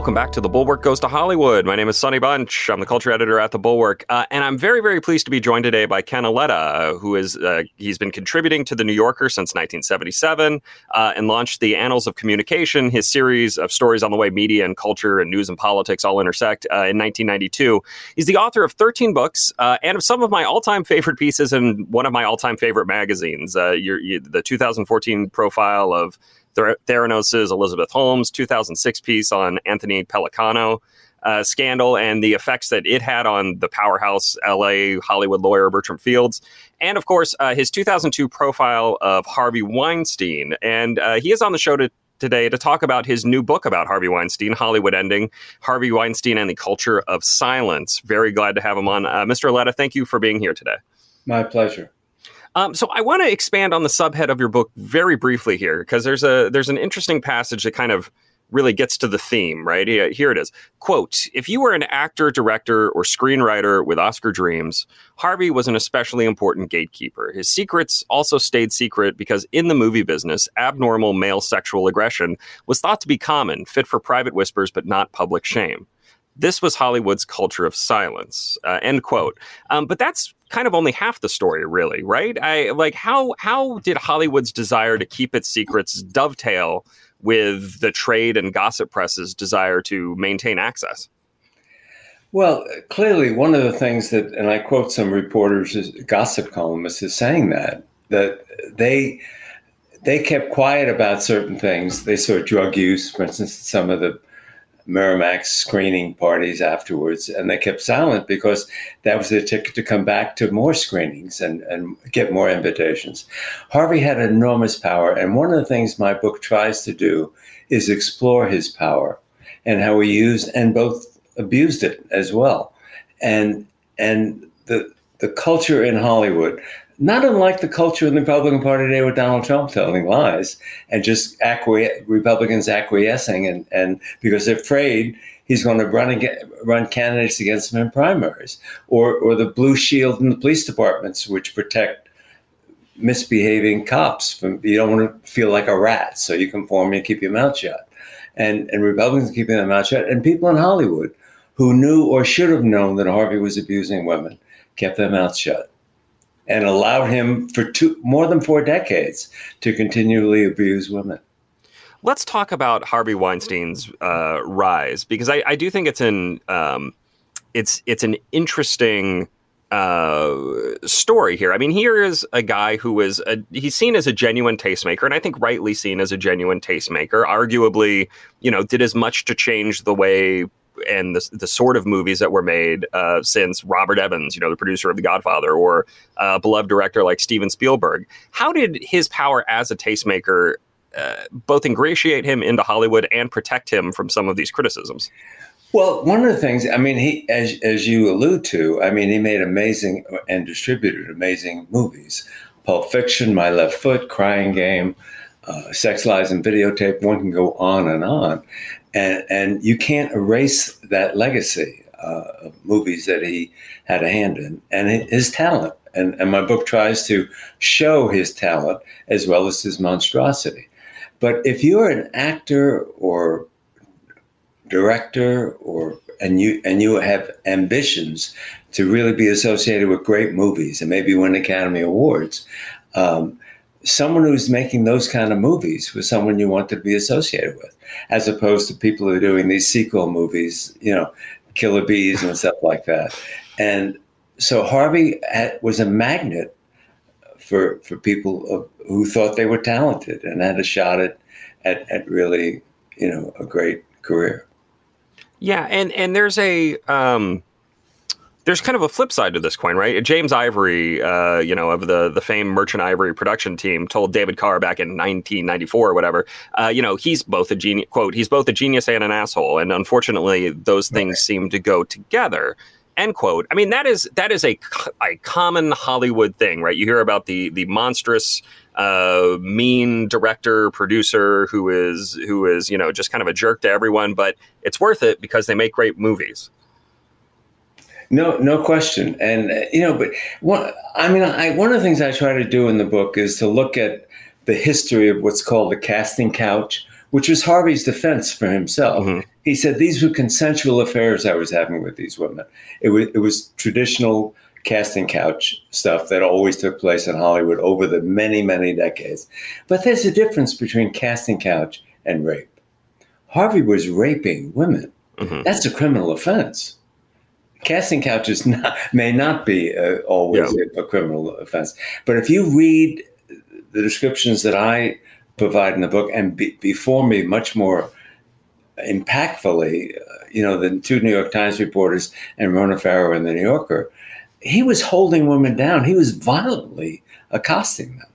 Welcome back to The Bulwark Goes to Hollywood. My name is Sonny Bunch. I'm the culture editor at The Bulwark. Uh, and I'm very, very pleased to be joined today by Ken Auletta, who is, uh, he's been contributing to The New Yorker since 1977 uh, and launched The Annals of Communication, his series of stories on the way media and culture and news and politics all intersect uh, in 1992. He's the author of 13 books uh, and of some of my all time favorite pieces in one of my all time favorite magazines. Uh, you, the 2014 profile of Theranos' Elizabeth Holmes 2006 piece on Anthony Pellicano uh, scandal and the effects that it had on the powerhouse LA Hollywood lawyer Bertram Fields. And of course, uh, his 2002 profile of Harvey Weinstein. And uh, he is on the show to, today to talk about his new book about Harvey Weinstein, Hollywood Ending Harvey Weinstein and the Culture of Silence. Very glad to have him on. Uh, Mr. Auletta, thank you for being here today. My pleasure. Um, so I want to expand on the subhead of your book very briefly here because there's a there's an interesting passage that kind of really gets to the theme, right? Here it is. Quote, if you were an actor, director, or screenwriter with Oscar dreams, Harvey was an especially important gatekeeper. His secrets also stayed secret because in the movie business, abnormal male sexual aggression was thought to be common, fit for private whispers, but not public shame. This was Hollywood's culture of silence. Uh, end quote. Um, but that's kind of only half the story, really, right? I like how how did Hollywood's desire to keep its secrets dovetail with the trade and gossip press's desire to maintain access? Well, clearly, one of the things that, and I quote some reporters, gossip columnists, is saying that that they they kept quiet about certain things. They saw drug use, for instance, some of the Miramax screening parties afterwards, and they kept silent because that was their ticket to come back to more screenings and, and get more invitations. Harvey had enormous power, and one of the things my book tries to do is explore his power and how he used and both abused it as well. And and the the culture in Hollywood not unlike the culture in the Republican Party today with Donald Trump telling lies and just acqui- Republicans acquiescing and, and because they're afraid he's going to run run candidates against them in primaries, or or the blue shield in the police departments which protect misbehaving cops from you don't want to feel like a rat, so you conform and keep your mouth shut, and and Republicans keeping their mouth shut, and people in Hollywood who knew or should have known that Harvey was abusing women kept their mouths shut and allowed him for two, more than four decades to continually abuse women. Let's talk about Harvey Weinstein's uh, rise because I, I, do think it's an um, it's it's an interesting uh, story here. I mean, here is a guy who is a, he's seen as a genuine tastemaker, and I think rightly seen as a genuine tastemaker. Arguably, you know, did as much to change the way and the, the sort of movies that were made uh, since Robert Evans, you know, the producer of The Godfather, or a uh, beloved director like Steven Spielberg. How did his power as a tastemaker uh, both ingratiate him into Hollywood and protect him from some of these criticisms? Well, one of the things, I mean, he, as, as you allude to, I mean, he made amazing and distributed amazing movies. Pulp Fiction, My Left Foot, Crying Game, uh, Sex, Lies, and Videotape. One can go on and on and and you can't erase that legacy uh, of movies that he had a hand in and his talent. And, and my book tries to show his talent as well as his monstrosity. But if you're an actor or director or and you and you have ambitions to really be associated with great movies and maybe win Academy Awards, um, someone who's making those kind of movies was someone you want to be associated with, as opposed to people who are doing these sequel movies, you know, Killer Bees and stuff like that. And so Harvey had, was a magnet for for people who thought they were talented and had a shot at, at, at really, you know, a great career. Yeah, and and there's a um, there's kind of a flip side to this coin, right? James Ivory, uh, you know, of the the famed Merchant Ivory production team, told David Carr back in 1994 or whatever, uh, you know, he's both a genius. Quote: He's both a genius and an asshole, and unfortunately, those things right. seem to go together. End quote. I mean, that is that is a, a common Hollywood thing, right? You hear about the the monstrous uh, mean director producer who is who is you know just kind of a jerk to everyone, but it's worth it because they make great movies. No, no question. And uh, you know, but one, I mean, I, one of the things I try to do in the book is to look at the history of what's called the casting couch, which was Harvey's defense for himself. Mm-hmm. He said these were consensual affairs I was having with these women. It was it was traditional casting couch stuff that always took place in Hollywood over the many many decades. But there's a difference between casting couch and rape. Harvey was raping women. Mm-hmm. That's a criminal offense. Casting couches not, may not be uh, always yeah. a, criminal offense, but if you read the descriptions that I provide in the book, and be, before me, much more impactfully, uh, you know, the two New York Times reporters and Ronan Farrow in the New Yorker, he was holding women down. He was violently accosting them.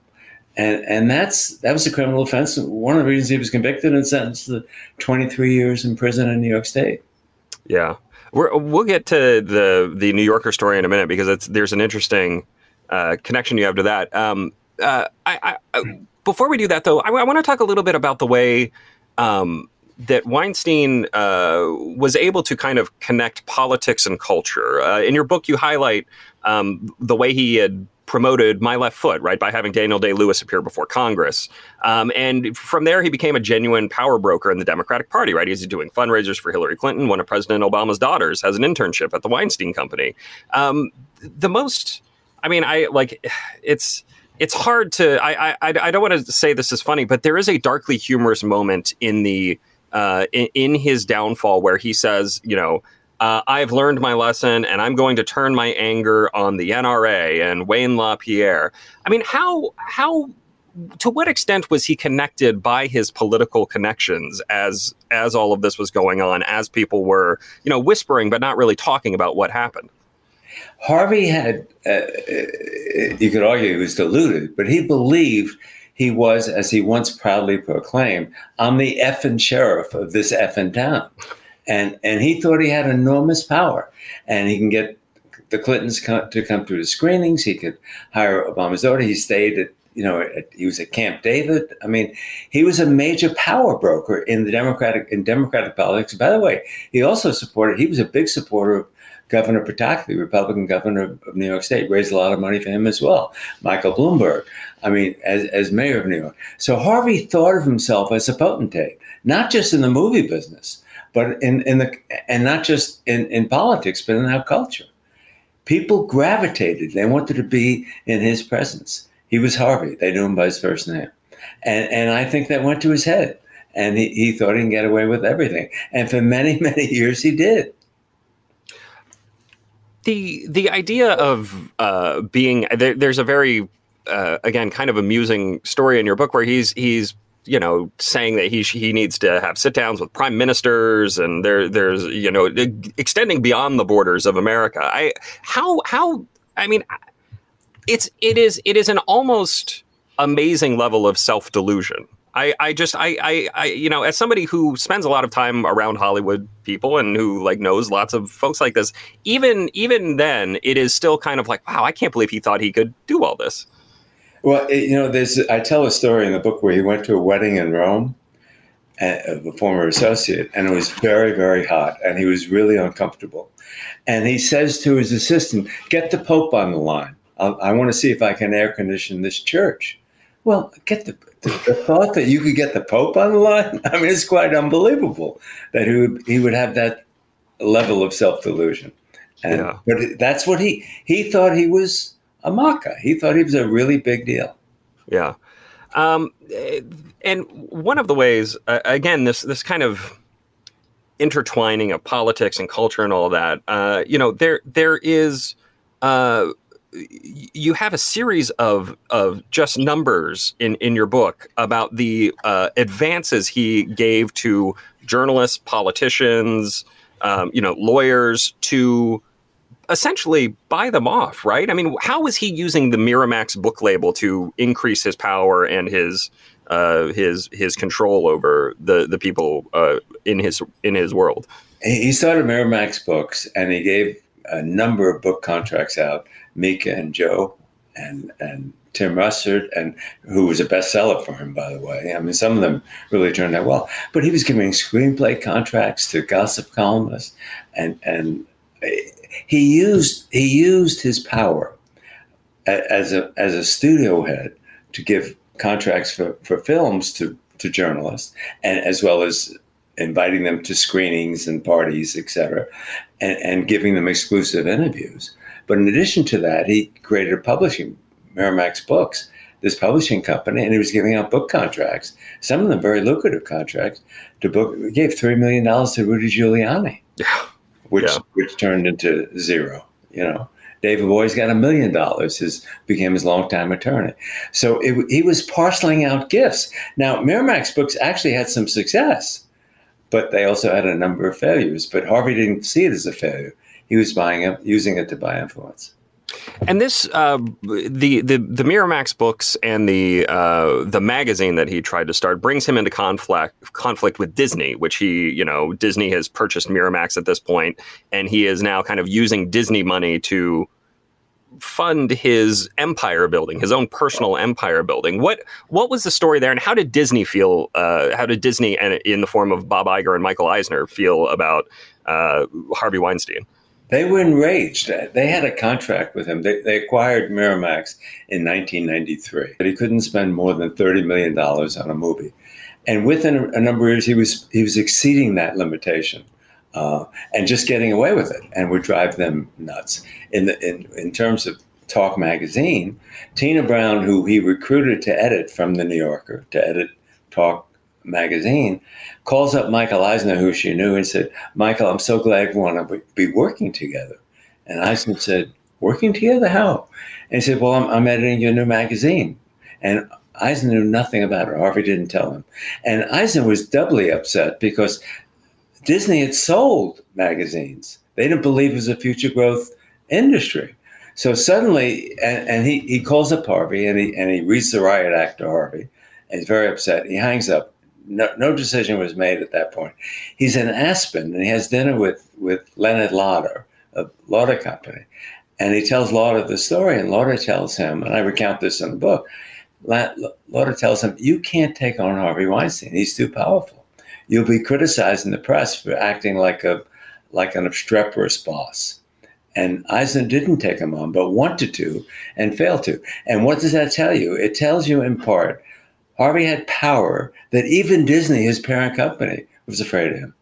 And, and that's that was a criminal offense. One of the reasons he was convicted and sentenced to 23 years in prison in New York State. Yeah, we will get to the the New Yorker story in a minute because there's an interesting uh, connection you have to that. Um, uh, I, I, before we do that, though, I, I want to talk a little bit about the way um, that Weinstein uh, was able to kind of connect politics and culture. Uh, in your book, you highlight um, the way he had promoted My Left Foot, right, by having Daniel Day Lewis appear before Congress. Um, and from there, he became a genuine power broker in the Democratic Party, right? He's doing fundraisers for Hillary Clinton. One of President Obama's daughters has an internship at the Weinstein Company. Um, the most, I mean, I like it's it's hard to. I I I don't want to say this is funny, but there is a darkly humorous moment in the uh, in, in his downfall where he says, you know. Uh, I've learned my lesson and I'm going to turn my anger on the NRA and Wayne LaPierre. I mean, how how to what extent was he connected by his political connections as as all of this was going on as people were you know whispering but not really talking about what happened Harvey had, uh, uh, you could argue he was deluded, but he believed he was, as he once proudly proclaimed, I'm the effing sheriff of this effing town. And, and he thought he had enormous power and he can get the Clintons come, to come through the screenings. He could hire Obama's daughter. He stayed at, you know, at, he was at Camp David. I mean, he was a major power broker in the Democratic in Democratic politics. By the way, he also supported. He was a big supporter of Governor Pataki, Republican governor of New York State, raised a lot of money for him as well. Michael Bloomberg, I mean, as, as mayor of New York. So Harvey thought of himself as a potentate, not just in the movie business, but in, in the and not just in, in politics, but in our culture. People gravitated; they wanted to be in his presence. He was Harvey; they knew him by his first name, and and I think that went to his head, and he, he thought he can get away with everything. And for many many years, he did the the idea of uh, being there, there's a very uh, again kind of amusing story in your book where he's he's you know saying that he he needs to have sit downs with prime ministers and there there's you know extending beyond the borders of America. I how how I mean it's it is it is an almost amazing level of self delusion I, I just I, I, I you know as somebody who spends a lot of time around Hollywood people and who like knows lots of folks like this even even then it is still kind of like wow I can't believe he thought he could do all this well it, you know there's I tell a story in the book where he went to a wedding in Rome of a former associate and it was very very hot and he was really uncomfortable and he says to his assistant get the Pope on the line I'll, I want to see if I can air condition this church well, get the, the, the, thought that you could get the Pope on the line. I mean, it's quite unbelievable that he would he would have that level of self delusion. And yeah. but that's what he he thought he was a. He thought he was a really big deal. Yeah. Um, and one of the ways, uh, again, this this kind of intertwining of politics and culture and all that, uh, you know, there there is. Uh, you have a series of of just numbers in in your book about the uh, advances he gave to journalists, politicians, um, you know, lawyers to essentially buy them off, right? I mean, how was he using the Miramax book label to increase his power and his uh, his his control over the the people uh, in his in his world? He started Miramax Books, and he gave a number of book contracts out Mika and Joe and and Tim Russert, and who was a bestseller for him, by the way. I mean, some of them really turned out well. But he was giving screenplay contracts to gossip columnists, and and he used he used his power as a as a studio head to give contracts for, for films to to journalists, and as well as inviting them to screenings and parties, etc., and, and giving them exclusive interviews. But in addition to that, he created a publishing, Miramax Books, this publishing company, and he was giving out book contracts, some of them very lucrative contracts, to book. Gave $3 million to Rudy Giuliani, yeah. Which, Yeah. which turned into zero, you know. David Boies got a million dollars. His became his longtime attorney. So it, he was parceling out gifts. Now Miramax Books actually had some success, but they also had a number of failures. But Harvey didn't see it as a failure. He was buying using it to buy influence. And this, uh, the the the Miramax books and the uh, the magazine that he tried to start brings him into conflict conflict with Disney, which he you know Disney has purchased Miramax at this point, and he is now kind of using Disney money to fund his empire building, his own personal empire building. What what was the story there, and how did Disney feel? Uh, how did Disney, and in the form of Bob Iger and Michael Eisner, feel about uh, Harvey Weinstein? They were enraged. They had a contract with him. They, they acquired Miramax in 1993, but he couldn't spend more than $30 million on a movie. And within a, number of years, he was he was exceeding that limitation. Uh, and just getting away with it, and would drive them nuts. In the in, in terms of Talk Magazine, Tina Brown, who he recruited to edit from the New Yorker to edit Talk Magazine, calls up Michael Eisner, who she knew, and said, "Michael, I'm so glad we want to be working together." And Eisner said, "Working together? How?" And he said, "Well, I'm, I'm editing your new magazine." And Eisner knew nothing about it. Harvey didn't tell him. And Eisner was doubly upset because Disney had sold magazines. They didn't believe it was a future growth industry. So suddenly, and, and he, he calls up Harvey and he, and he reads the riot act to Harvey. And he's very upset. He hangs up. No, no decision was made at that point. He's in Aspen and he has dinner with, with Leonard Lauder, a Lauder company. And he tells Lauder the story, and Lauder tells him, and I recount this in the book, Lauder tells him, You can't take on Harvey Weinstein. He's too powerful. You'll be criticized in the press for acting like a like an obstreperous boss. And Eisner didn't take him on, but wanted to and failed to. And what does that tell you? It tells you in part Harvey had power that even Disney, his parent company, was afraid of him.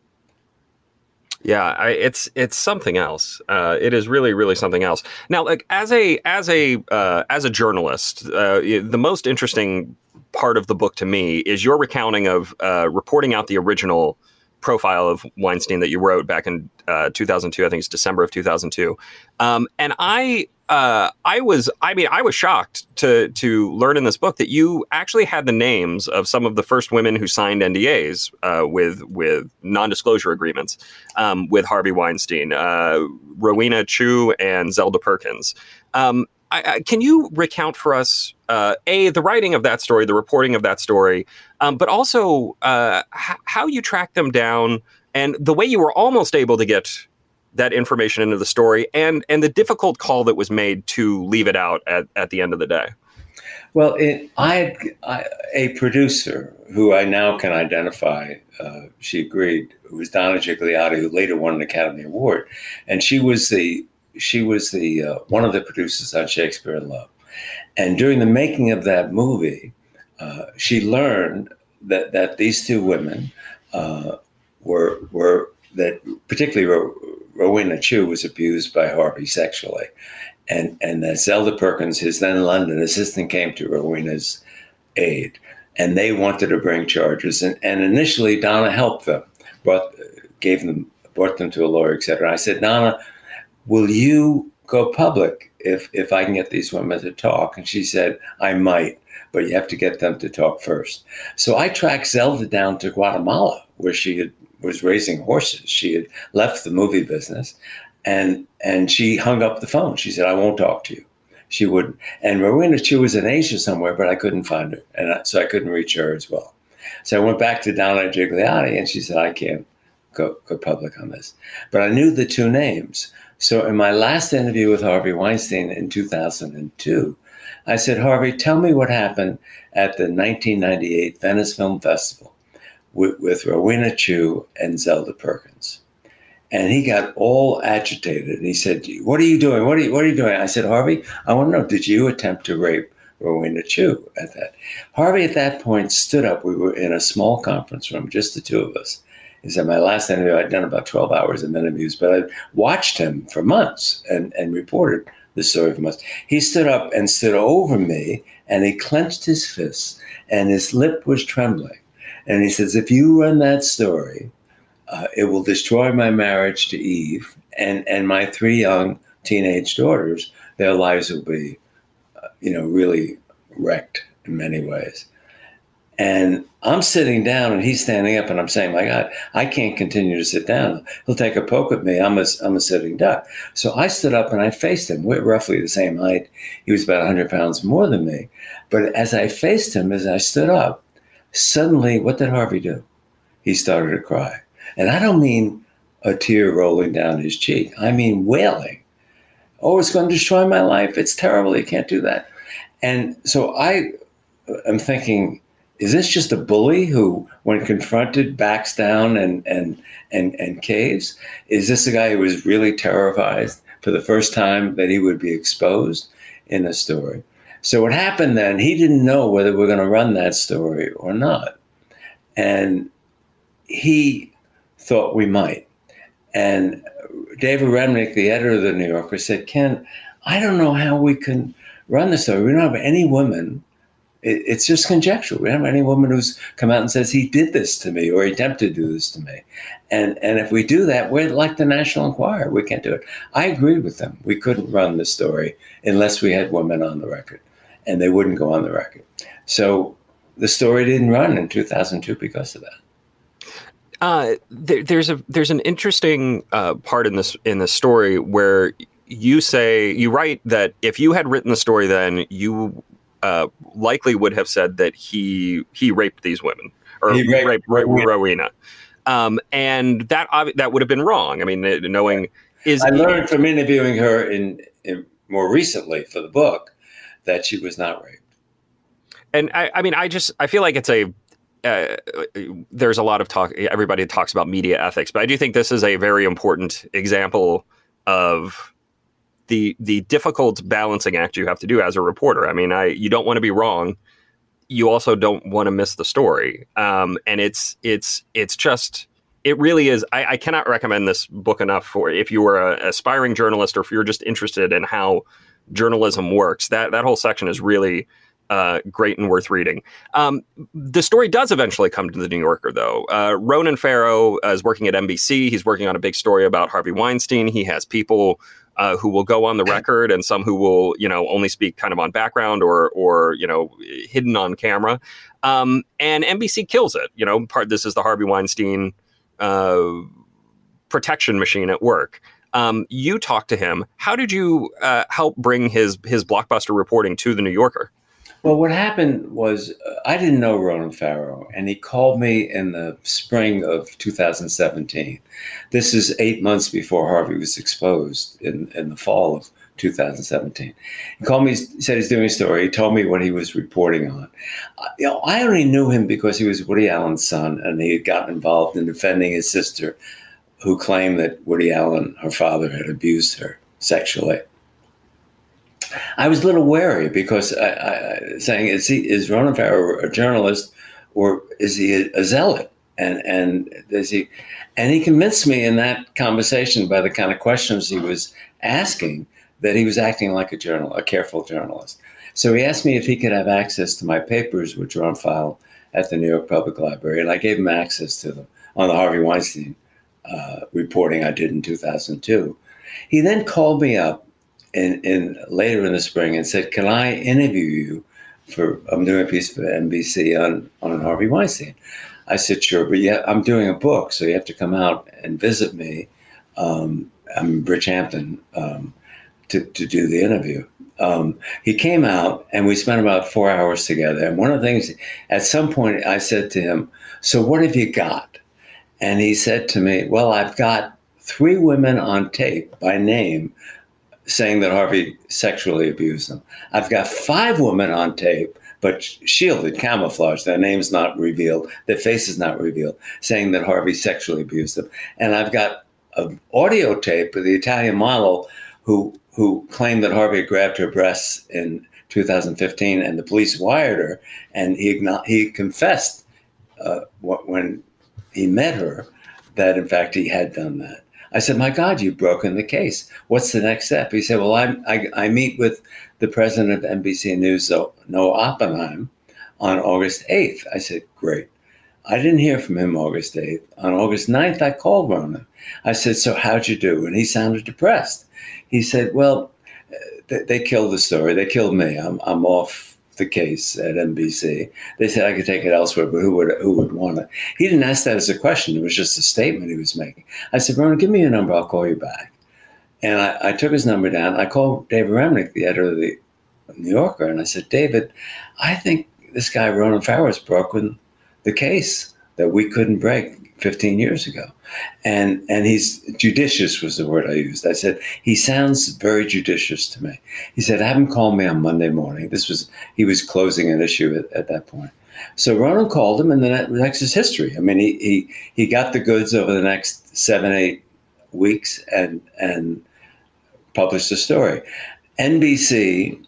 Yeah, I, it's it's something else. Uh, it is really, really something else. Now, like as a as a uh, as a journalist, uh, the most interesting part of the book to me is your recounting of uh, reporting out the original profile of Weinstein that you wrote back in uh, 2002. I think it's December of 2002. Um, and I, uh, I was, I mean, I was shocked to to learn in this book that you actually had the names of some of the first women who signed NDAs uh, with with non-disclosure agreements um, with Harvey Weinstein, uh, Rowena Chiu and Zelda Perkins. Um, I, I, can you recount for us uh, a the writing of that story, the reporting of that story, um, but also uh, h- how you tracked them down and the way you were almost able to get that information into the story, and and the difficult call that was made to leave it out at, at the end of the day. Well, it, I had I, a producer who I now can identify. Uh, she agreed. It was Donna Gigliotti, who later won an Academy Award, and she was the she was the uh, one of the producers on Shakespeare in Love. And during the making of that movie, uh, she learned that that these two women uh, were were that particularly Ro- Rowena Chiu was abused by Harvey sexually, and and that Zelda Perkins, his then London assistant, came to Rowena's aid, and they wanted to bring charges. And, and initially, Donna helped them, brought gave them brought them to a lawyer, etc. I said, Donna, will you go public if if I can get these women to talk? And she said, I might, but you have to get them to talk first. So I tracked Zelda down to Guatemala, where she had, was raising horses. She had left the movie business, and and she hung up the phone. She said, I won't talk to you. She wouldn't. And Rowena she was in Asia somewhere, but I couldn't find her, and I, so I couldn't reach her as well. So I went back to Donna Gigliotti, and she said, I can't go, go public on this. But I knew the two names. So in my last interview with Harvey Weinstein in 2002, I said, Harvey, tell me what happened at the 1998 Venice Film Festival with, with Rowena Chiu and Zelda Perkins. And he got all agitated. And he said, What are you doing? What are you, what are you doing? I said, Harvey, I want to know, did you attempt to rape Rowena Chiu at that. Harvey at that point stood up. We were in a small conference room, just the two of us. He said, My last interview, I'd done about 12 hours of interviews, but I watched him for months and, and reported the story for months. He stood up and stood over me and he clenched his fists and his lip was trembling. And he says, If you run that story, uh, it will destroy my marriage to Eve and, and my three young teenage daughters. Their lives will be, uh, you know, really wrecked in many ways. And I'm sitting down and he's standing up, and I'm saying, My God, I can't continue to sit down. He'll take a poke at me. I'm a, I'm a sitting duck. So I stood up and I faced him. We're roughly the same height. He was about 100 pounds more than me. But as I faced him, as I stood up, suddenly, what did Harvey do? He started to cry. And I don't mean a tear rolling down his cheek, I mean wailing. Oh, it's going to destroy my life. It's terrible. You can't do that. And so I am thinking, is this just a bully who, when confronted, backs down and and and and caves? Is this a guy who was really terrified for the first time that he would be exposed in a story? So what happened then? He didn't know whether we're going to run that story or not, and he thought we might. And David Remnick, the editor of the New Yorker, said, "Ken, I don't know how we can run the story. We don't have any women." It, it's just conjecture. We don't have any woman who's come out and says he did this to me or he attempted to do this to me. And and if we do that, we're like the National Enquirer. We can't do it. I agreed with them. We couldn't run the story unless we had women on the record, and they wouldn't go on the record. So the story didn't run in 2002 because of that. Uh, there, there's a there's an interesting uh, part in this in this story where you say you write that if you had written the story then you uh, likely would have said that he he raped these women or he raped, raped Rowena. Rowena. Um, and that that would have been wrong. I mean, knowing is I learned from interviewing her in, in more recently for the book that she was not raped. And I, I mean, I just I feel like it's a uh, there's a lot of talk. Everybody talks about media ethics, but I do think this is a very important example of the the difficult balancing act you have to do as a reporter. I mean, I you don't want to be wrong. You also don't want to miss the story. Um, and it's it's it's just it really is. I, I, cannot recommend this book enough for if you were an aspiring journalist or if you're just interested in how journalism works. That that whole section is really uh, great and worth reading. Um, the story does eventually come to the New Yorker, though. Uh, Ronan Farrow is working at NBC. He's working on a big story about Harvey Weinstein. He has people uh, who will go on the record and some who will, you know, only speak kind of on background or, or you know, hidden on camera. Um, and NBC kills it. You know, part this is the Harvey Weinstein uh, protection machine at work. Um, you talked to him. How did you uh, help bring his his blockbuster reporting to the New Yorker? Well, what happened was uh, I didn't know Ronan Farrow, and he called me in the spring of 2017. This is eight months before Harvey was exposed in, in the fall of 2017. He called me, he said he's doing a story. He told me what he was reporting on. Uh, you know, I only knew him because he was Woody Allen's son, and he had gotten involved in defending his sister, who claimed that Woody Allen, her father, had abused her sexually. I was a little wary because I, I saying is he is Ronan Farrow a journalist or is he a, a zealot? And and does he? And he convinced me in that conversation by the kind of questions he was asking that he was acting like a journal, a careful journalist. So he asked me if he could have access to my papers, which are on file at the New York Public Library, and I gave him access to them on the Harvey Weinstein uh, reporting I did in 2002. He then called me up in, in later in the spring and said, "Can I interview you for? I'm doing a piece for NBC on on Harvey Weinstein." I said, "Sure, but yeah, I'm doing a book, so you have to come out and visit me. Um, I'm in Bridgehampton um, to to do the interview." Um, he came out and we spent about four hours together. And one of the things, at some point, I said to him, "So what have you got?" And he said to me, "Well, I've got." Three women on tape by name saying that Harvey sexually abused them. I've got five women on tape, but shielded, camouflaged. Their name's not revealed, their face is not revealed, saying that Harvey sexually abused them. And I've got an audio tape of the Italian model who who claimed that Harvey grabbed her breasts in 2015, and the police wired her, and he he confessed uh, when he met her that in fact he had done that. I said, "My God, you've broken the case. What's the next step?" He said, "Well, I I, I meet with the president of NBC News, uh, Noah Oppenheim, on August 8th." I said, "Great." I didn't hear from him August 8th. On August 9th, I called Ronan. I said, So how'd you do? And he sounded depressed. He said, Well, uh, they, killed the story. They killed me. I'm, I'm off the case at NBC. They said I could take it elsewhere, but who would who would want it? He didn't ask that as a question. It was just a statement he was making. I said, Ronan, give me your number. I'll call you back. And I, I took his number down. I called David Remnick, the editor of the New Yorker, and I said, David, I think this guy Ronan Farrow has broken the case that we couldn't break 15 years ago. And and he's judicious was the word I used. I said, he sounds very judicious to me. He said, have him call me on Monday morning. This was he was closing an issue at, at that point. So Ronan called him, and the next is history. I mean, he he he got the goods over the next seven, eight weeks and and published the story. NBC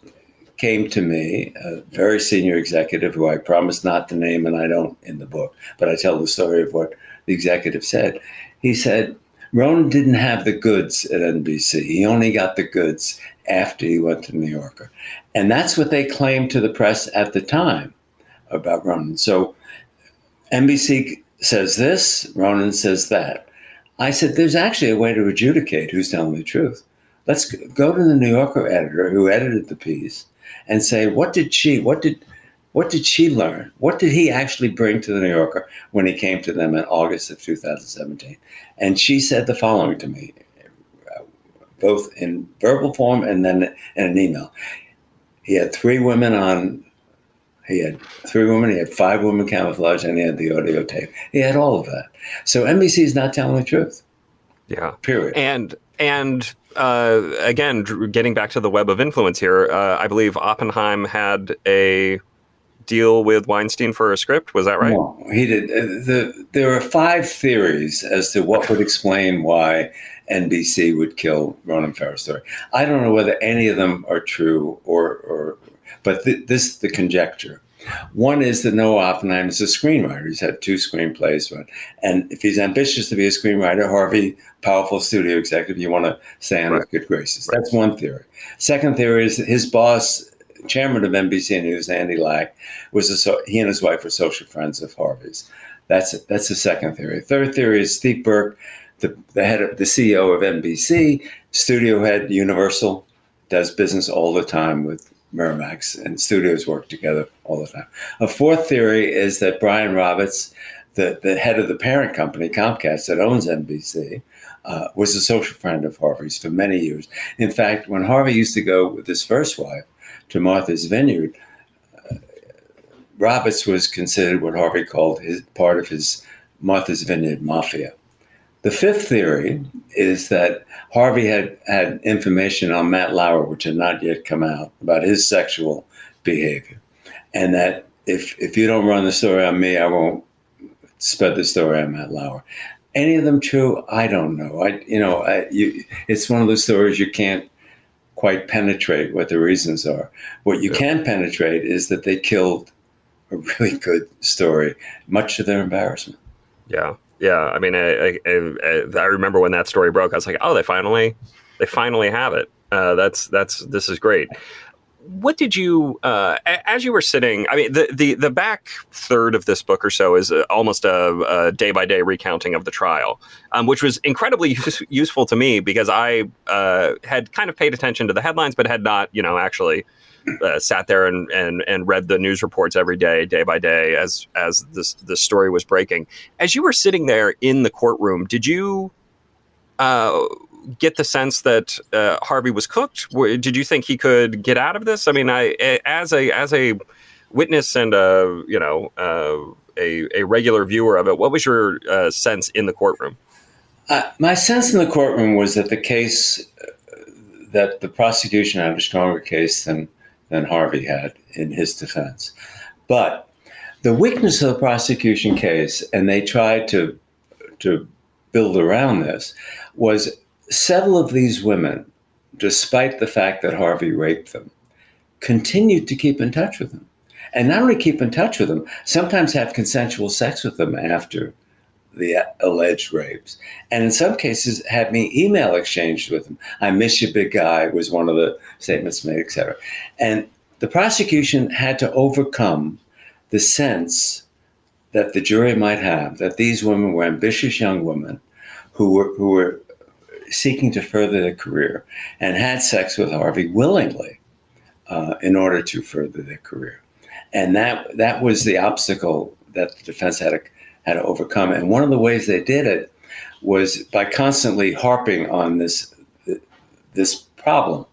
came to me, a very senior executive who I promised not to name, and I don't in the book, but I tell the story of what the executive said. He said, Ronan didn't have the goods at NBC. He only got the goods after he went to New Yorker. And that's what they claimed to the press at the time about Ronan. So NBC says this, Ronan says that. I said, there's actually a way to adjudicate who's telling the truth. Let's go to the New Yorker editor who edited the piece and say, what did she, what did, what did she learn? What did he actually bring to the New Yorker when he came to them in August of 2017? And she said the following to me, both in verbal form and then in an email. He had three women on. He had three women. He had five women camouflage, and he had the audio tape. He had all of that. So NBC is not telling the truth. Yeah. Period. And and uh, again, getting back to the web of influence here, uh, I believe Oppenheim had a deal with Weinstein for a script. Was that right? No, he did. Uh, the, there are five theories as to what would explain why NBC would kill Ronan Farrow's story. I don't know whether any of them are true or, or but th- this the conjecture. One is that Noah Oppenheim is a a chairman of NBC News, Andy Lack, was a so, he and his wife were social friends of Harvey's. That's that's the second theory. Third theory is Steve Burke, the, the head of the CEO of NBC, studio head Universal, does business all the time with Miramax, and studios work together all the time. A fourth theory is that Brian Roberts, the, the head of the parent company, Comcast, that owns NBC, uh, was a social friend of Harvey's for many years. In fact, when Harvey used to go with his first wife to Martha's Vineyard, uh, Roberts was considered what Harvey called his part of his Martha's Vineyard mafia. The fifth theory is that Harvey had had information on Matt Lauer, which had not yet come out, about his sexual behavior, and that if if you don't run the story on me, I won't spread the story on Matt Lauer. Any of them true? I don't know. I you know I, you, it's one of those stories you can't quite penetrate what the reasons are. What you can penetrate is that they killed a really good story, much to their embarrassment. Yeah. Yeah, I mean, I, I, I, remember when that story broke. I was like, oh, they finally, they finally have it. Uh, that's that's this is great. What did you, uh, as you were sitting? I mean, the, the the back third of this book or so is uh, almost a day by day recounting of the trial, um, which was incredibly use, useful to me because I uh, had kind of paid attention to the headlines, but had not, you know, actually uh, sat there and, and and read the news reports every day, day by day, as as this the story was breaking. As you were sitting there in the courtroom, did you uh, get the sense that uh, Harvey was cooked? Did you think he could get out of this? I mean, I as a as a witness and a you know uh, a a regular viewer of it, what was your uh, sense in the courtroom? Uh, my sense in the courtroom was that the case that the prosecution had a stronger case than than Harvey had in his defense. But the weakness of the prosecution case, and they tried to, to build around this, was several of these women, despite the fact that Harvey raped them, continued to keep in touch with them. And not only keep in touch with them, sometimes have consensual sex with them after the alleged rapes. And in some cases, had me email exchanged with them. I miss you, big guy, was one of the statements made, et cetera. And the prosecution had to overcome the sense that the jury might have that these women were ambitious young women who were, who were seeking to further their career and had sex with Harvey willingly uh, in order to further their career. And that, that was the obstacle that the defense had to had to overcome. And one of the ways they did it was by constantly harping on this this problem,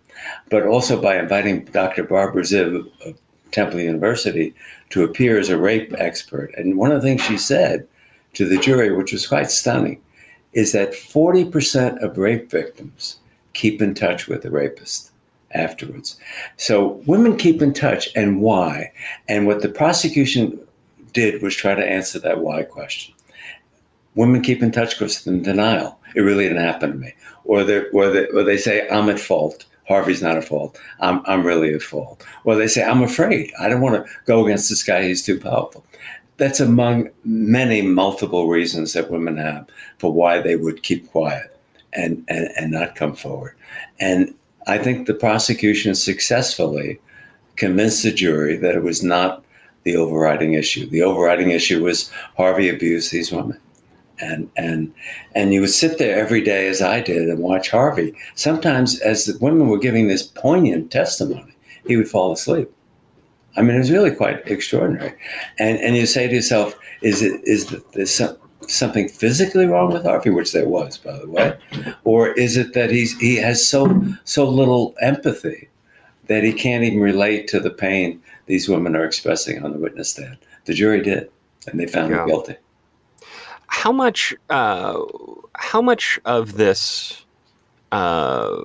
but also by inviting Dr. Barbara Ziv of Temple University to appear as a rape expert. And one of the things she said to the jury, which was quite stunning, is that 40% of rape victims keep in touch with the rapist afterwards. So women keep in touch, and why? And what the prosecution did was try to answer that why question. Women keep in touch because in denial. It really didn't happen to me. Or they, or they, or they say, I'm at fault. Harvey's not at fault. I'm, I'm really at fault. Or they say, I'm afraid. I don't want to go against this guy. He's too powerful. That's among many multiple reasons that women have for why they would keep quiet and, and, and not come forward. And I think the prosecution successfully convinced the jury that it was not the overriding issue. The overriding issue was Harvey abused these women. And and and you would sit there every day as I did and watch Harvey. Sometimes as the women were giving this poignant testimony, he would fall asleep. I mean, it was really quite extraordinary. And and you say to yourself, is it is there some, something physically wrong with Harvey, which there was, by the way, or is it that he's he has so so little empathy that he can't even relate to the pain these women are expressing on the witness stand. The jury did, and they found yeah. him guilty. How much? Uh, how much of this? Uh,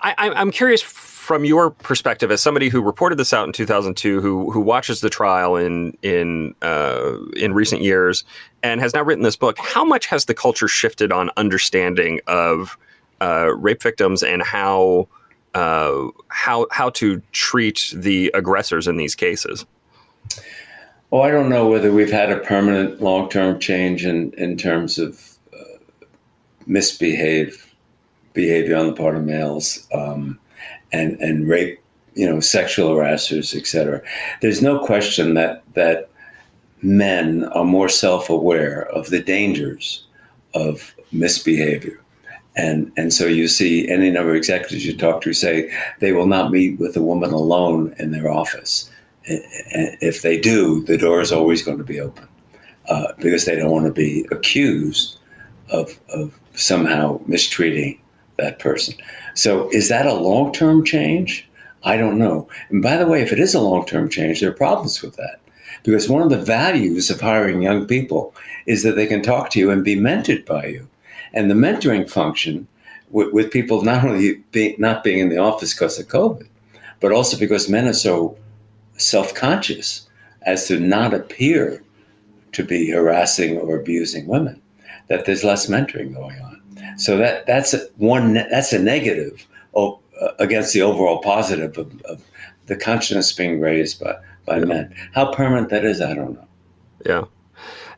I, I'm curious from your perspective as somebody who reported this out in 2002, who who watches the trial in in uh, in recent years, and has now written this book. How much has the culture shifted on understanding of uh, rape victims and how uh, how how to treat the aggressors in these cases? Well, I don't know whether we've had a permanent long term change in in terms of uh, misbehave behavior on the part of males um, and and rape, you know, sexual harassers, etc. There's no question that that men are more self aware of the dangers of misbehavior and, and so you see any number of executives you talk to say they will not meet with a woman alone in their office. If they do, the door is always going to be open uh, because they don't want to be accused of, of somehow mistreating that person. So is that a long term change? I don't know. And by the way, if it is a long term change, there are problems with that. Because one of the values of hiring young people is that they can talk to you and be mentored by you and the mentoring function with, with people not only be, not being in the office because of COVID, but also because men are so self-conscious as to not appear to be harassing or abusing women, that there's less mentoring going on. So that that's a, one that's a negative uh, against the overall positive of, of the consciousness being raised by by yeah. men. How permanent that is, I don't know. Yeah.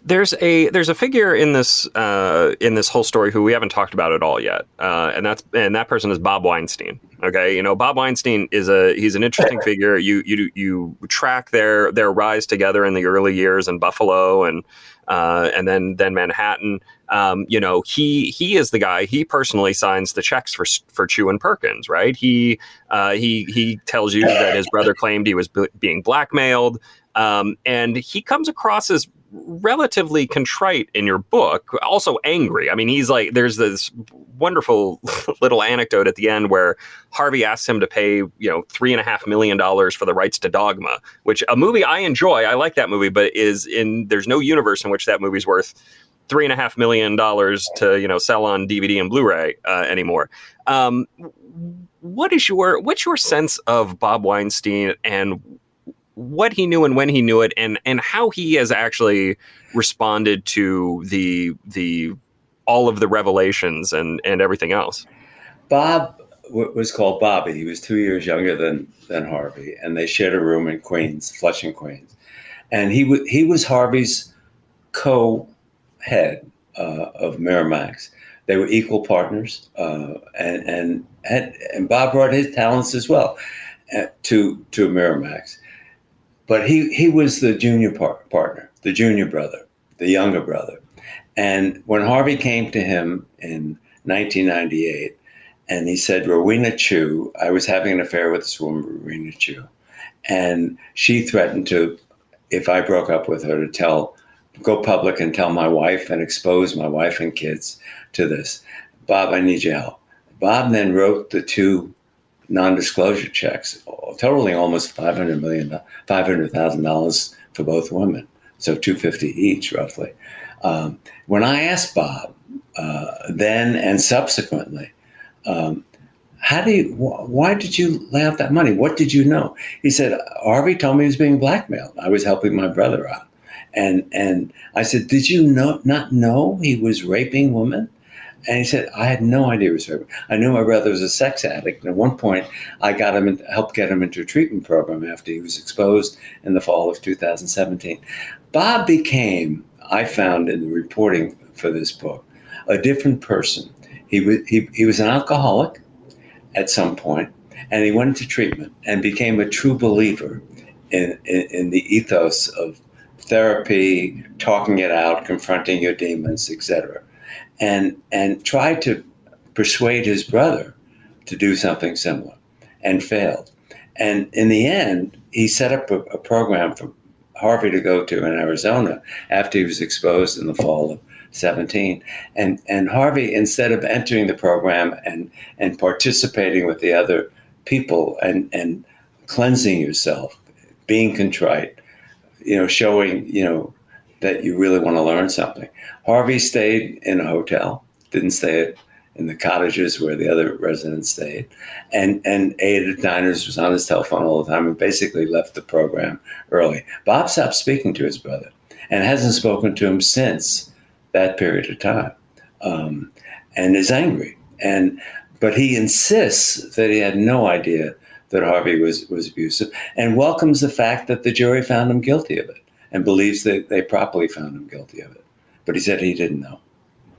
There's a there's a figure in this uh, in this whole story who we haven't talked about at all yet, uh, and that's and that person is Bob Weinstein. Okay, you know Bob Weinstein is a he's an interesting figure. You you you track their their rise together in the early years in Buffalo and uh, and then then Manhattan. Um, you know, he he is the guy. He personally signs the checks for for Chiu and Perkins, right? He uh, he he tells you that his brother claimed he was b- being blackmailed, um, and he comes across as relatively contrite in your book, also angry. I mean, he's like, there's this wonderful little anecdote at the end where Harvey asks him to pay, you know, three and a half million dollars for the rights to Dogma, which a movie I enjoy. I like that movie, but is in there's no universe in which that movie's worth three and a half million dollars to you know sell on DVD and Blu-ray uh, anymore. Um, what is your what's your sense of Bob Weinstein and what he knew and when he knew it and and how he has actually responded to the the all of the revelations and and everything else bob was called Bobby. He was two years younger than than Harvey, and they shared a room in Queens, Flushing, Queens. And he w- he was Harvey's co-head uh, of Miramax. They were equal partners, uh, and and and, and Bob brought his talents as well uh, to to Miramax. But he he was the junior par- partner, the junior brother, the younger brother. And when Harvey came to him in 1998, and he said, Rowena Chiu, I was having an affair with this woman, Rowena Chiu, and she threatened to, if I broke up with her, to tell, go public and tell my wife and expose my wife and kids to this. Bob, I need your help. Bob then wrote the two non-disclosure checks, totaling almost five hundred million, five hundred thousand dollars for both women, so two fifty each, roughly. Um, when I asked Bob uh, then and subsequently, um, how do you? Wh- why did you lay out that money? What did you know? He said Harvey told me he was being blackmailed. I was helping my brother out, and and I said, did you know not know he was raping women? And he said, I had no idea he was raping. I knew my brother was a sex addict. And at one point, I got him, in, helped get him into a treatment program after he was exposed in the fall of 2017. Bob became, I found in the reporting for this book, a different person. He was, he, he was an alcoholic at some point, and he went into treatment and became a true believer in, in, in the ethos of therapy, talking it out, confronting your demons, etc and and tried to persuade his brother to do something similar and failed. And in the end, he set up a, a, program for Harvey to go to in Arizona after he was exposed in the fall of 17. And, and Harvey, instead of entering the program and, and participating with the other people and, and cleansing yourself, being contrite, you know, showing, you know, that you really want to learn something. Harvey stayed in a hotel, didn't stay in the cottages where the other residents stayed, and and ate at diners, was on his telephone all the time, and basically left the program early. Bob stopped speaking to his brother and hasn't spoken to him since that period of time, um, and is angry. And but he insists that he had no idea that Harvey was was abusive, and welcomes the fact that the jury found him guilty of it and believes that they properly found him guilty of it. But he said he didn't know.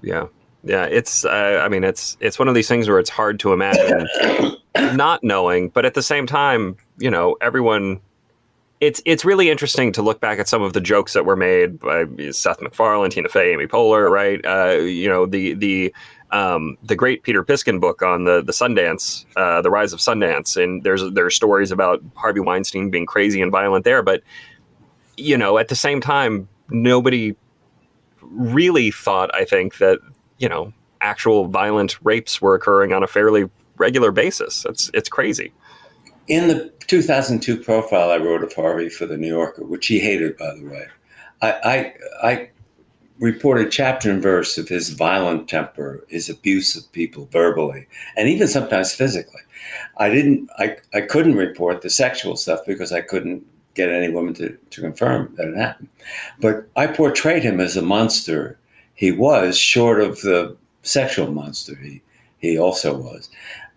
Yeah. Yeah, it's. Uh, I mean, it's it's one of these things where it's hard to imagine not knowing, but at the same time, you know, everyone. It's it's really interesting to look back at some of the jokes that were made by Seth MacFarlane, Tina Fey, Amy Poehler, right? Uh, you know, the the um, the great Peter Biskind book on the the Sundance, uh, the rise of Sundance, and there's there are stories about Harvey Weinstein being crazy and violent there, but you know, at the same time, nobody really thought, I think, that, you know, actual violent rapes were occurring on a fairly regular basis. It's it's crazy. In the 2002 profile I wrote of Harvey for the New Yorker, which he hated, by the way, I, I, I reported chapter and verse of his violent temper, his abuse of people verbally, and even sometimes physically. I didn't, I, I couldn't report the sexual stuff because I couldn't get any woman to, to confirm that it happened. But I portrayed him as a monster he was, short of the sexual monster he, he also was.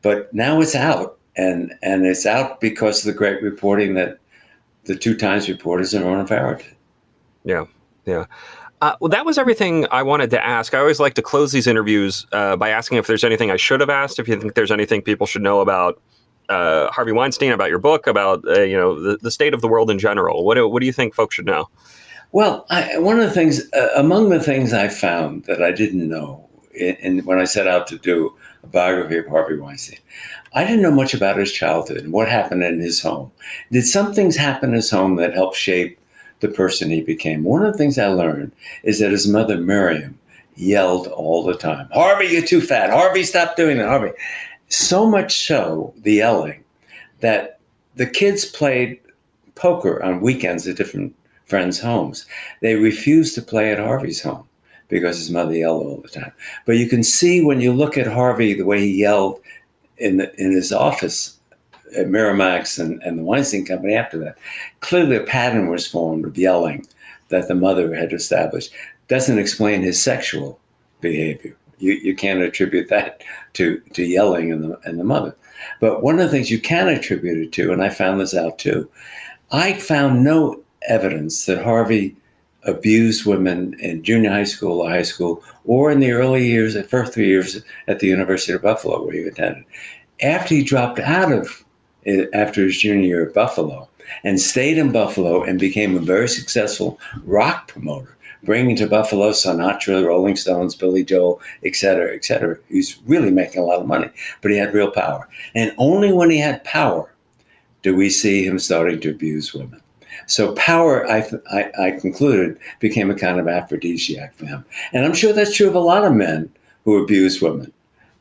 But now it's out, and, and it's out because of the great reporting that the two Times reporters and Ronan Farrow did. Yeah, yeah. Uh, well, that was everything I wanted to ask. I always like to close these interviews uh, by asking if there's anything I should have asked, if you think there's anything people should know about uh, Harvey Weinstein, about your book, about uh, you know the, the state of the world in general. What do, what do you think folks should know? Well, I, one of the things uh, among the things I found that I didn't know, and when I set out to do a biography of Harvey Weinstein, I didn't know much about his childhood and what happened in his home. Did some things happen in his home that helped shape the person he became? One of the things I learned is that his mother Miriam yelled all the time, "Harvey, you're too fat. Harvey, stop doing that. Harvey." So much so, the yelling, that the kids played poker on weekends at different friends' homes. They refused to play at Harvey's home because his mother yelled all the time. But you can see when you look at Harvey, the way he yelled in, the, in his office at Miramax and, and the Weinstein Company after that, clearly a pattern was formed of yelling that the mother had established. Doesn't explain his sexual behavior You, you can't attribute that to, to yelling and the, and the mother. But one of the things you can attribute it to, and I found this out too, I found no evidence that Harvey abused women in junior high school or high school or in the early years, the first three years at the University of Buffalo where he attended. After he dropped out of after his junior year at Buffalo and stayed in Buffalo and became a very successful rock promoter, bringing to Buffalo Sinatra, Rolling Stones, Billy Joel, et cetera, et cetera. He's really making a lot of money, but he had real power. And only when he had power do we see him starting to abuse women. So power, I, I, I, concluded, became a kind of aphrodisiac for him. And I'm sure that's true of a lot of men who abuse women.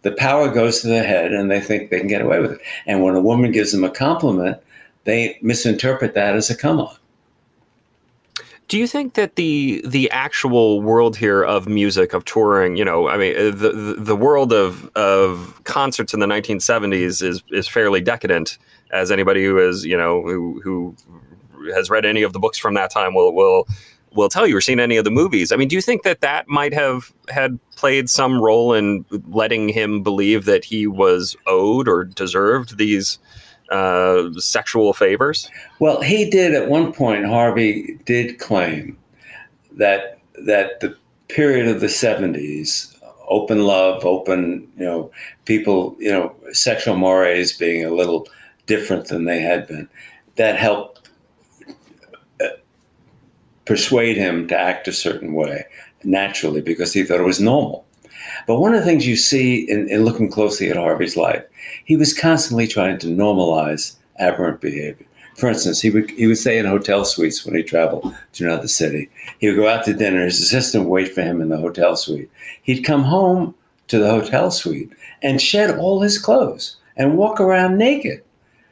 The power goes to the head and they think they can get away with it. And when a woman gives them a compliment, they misinterpret that as a come on. Do you think that the the actual world here of music of touring, you know, I mean, uh, the the world of of concerts in the 1970s is is fairly decadent, as anybody who is, you know, who who has read any of the books from that time will will will tell you or seen any of the movies. I mean, do you think that that might have had played some role in letting him believe that he was owed or deserved these uh, sexual favors? Well, he did at one point. Harvey did claim that that the period of the '70s, open love, open, you know, people, you know, sexual mores being a little different than they had been, that helped persuade him to act a certain way naturally because he thought it was normal. But one of the things you see in, in looking closely at Harvey's life, he was constantly trying to normalize aberrant behavior. For instance, he would he would stay in hotel suites when he traveled to another city. He would go out to dinner. His assistant would wait for him in the hotel suite. He'd come home to the hotel suite and shed all his clothes and walk around naked,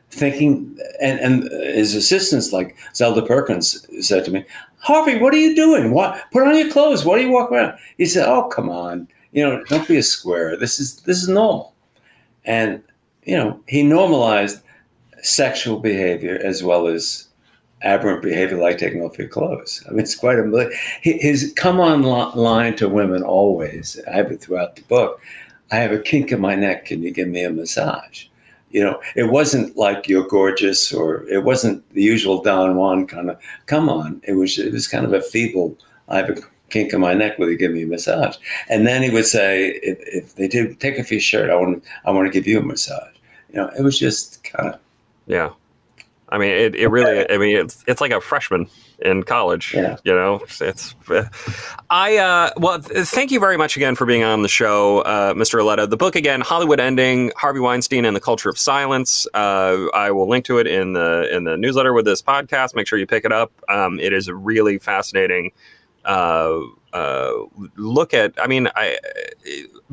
thinking. And, and his assistants, like Zelda Perkins, said to me, "Harvey, what are you doing? What? Put on your clothes. What are you walking around?" He said, "Oh, come on you know, don't be a square. This is this is normal. And you know, he normalized sexual behavior as well as aberrant behavior like taking off your clothes. I mean, it's quite a his come on line to women always. I have it throughout the book. I have a kink in my neck. Can you give me a massage? You know, it wasn't like you're gorgeous, or it wasn't the usual Don Juan kind of come on. It was it was kind of a feeble. I have a kink in my neck, will you give me a massage? And then he would say, if, if they did take off your shirt, I want I want to give you a massage. You know, it was just kind of yeah. I mean, it, it really. I mean, it's it's like a freshman in college. Yeah. You know, it's. I uh, well, thank you very much again for being on the show, uh, Mr. Auletta. The book again, Hollywood Ending: Harvey Weinstein and the Culture of Silence. Uh, I will link to it in the in the newsletter with this podcast. Make sure you pick it up. Um, it is a really fascinating uh, uh, look at i mean I,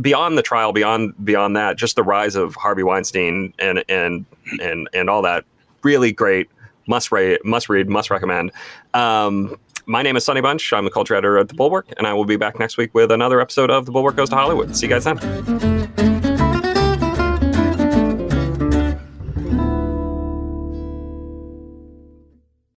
beyond the trial beyond beyond that just the rise of harvey weinstein and and and and all that really great must read must read must recommend um, my name is Sonny Bunch. I'm the culture editor at The Bulwark, and I will be back next week with another episode of The Bulwark Goes to Hollywood. See you guys then.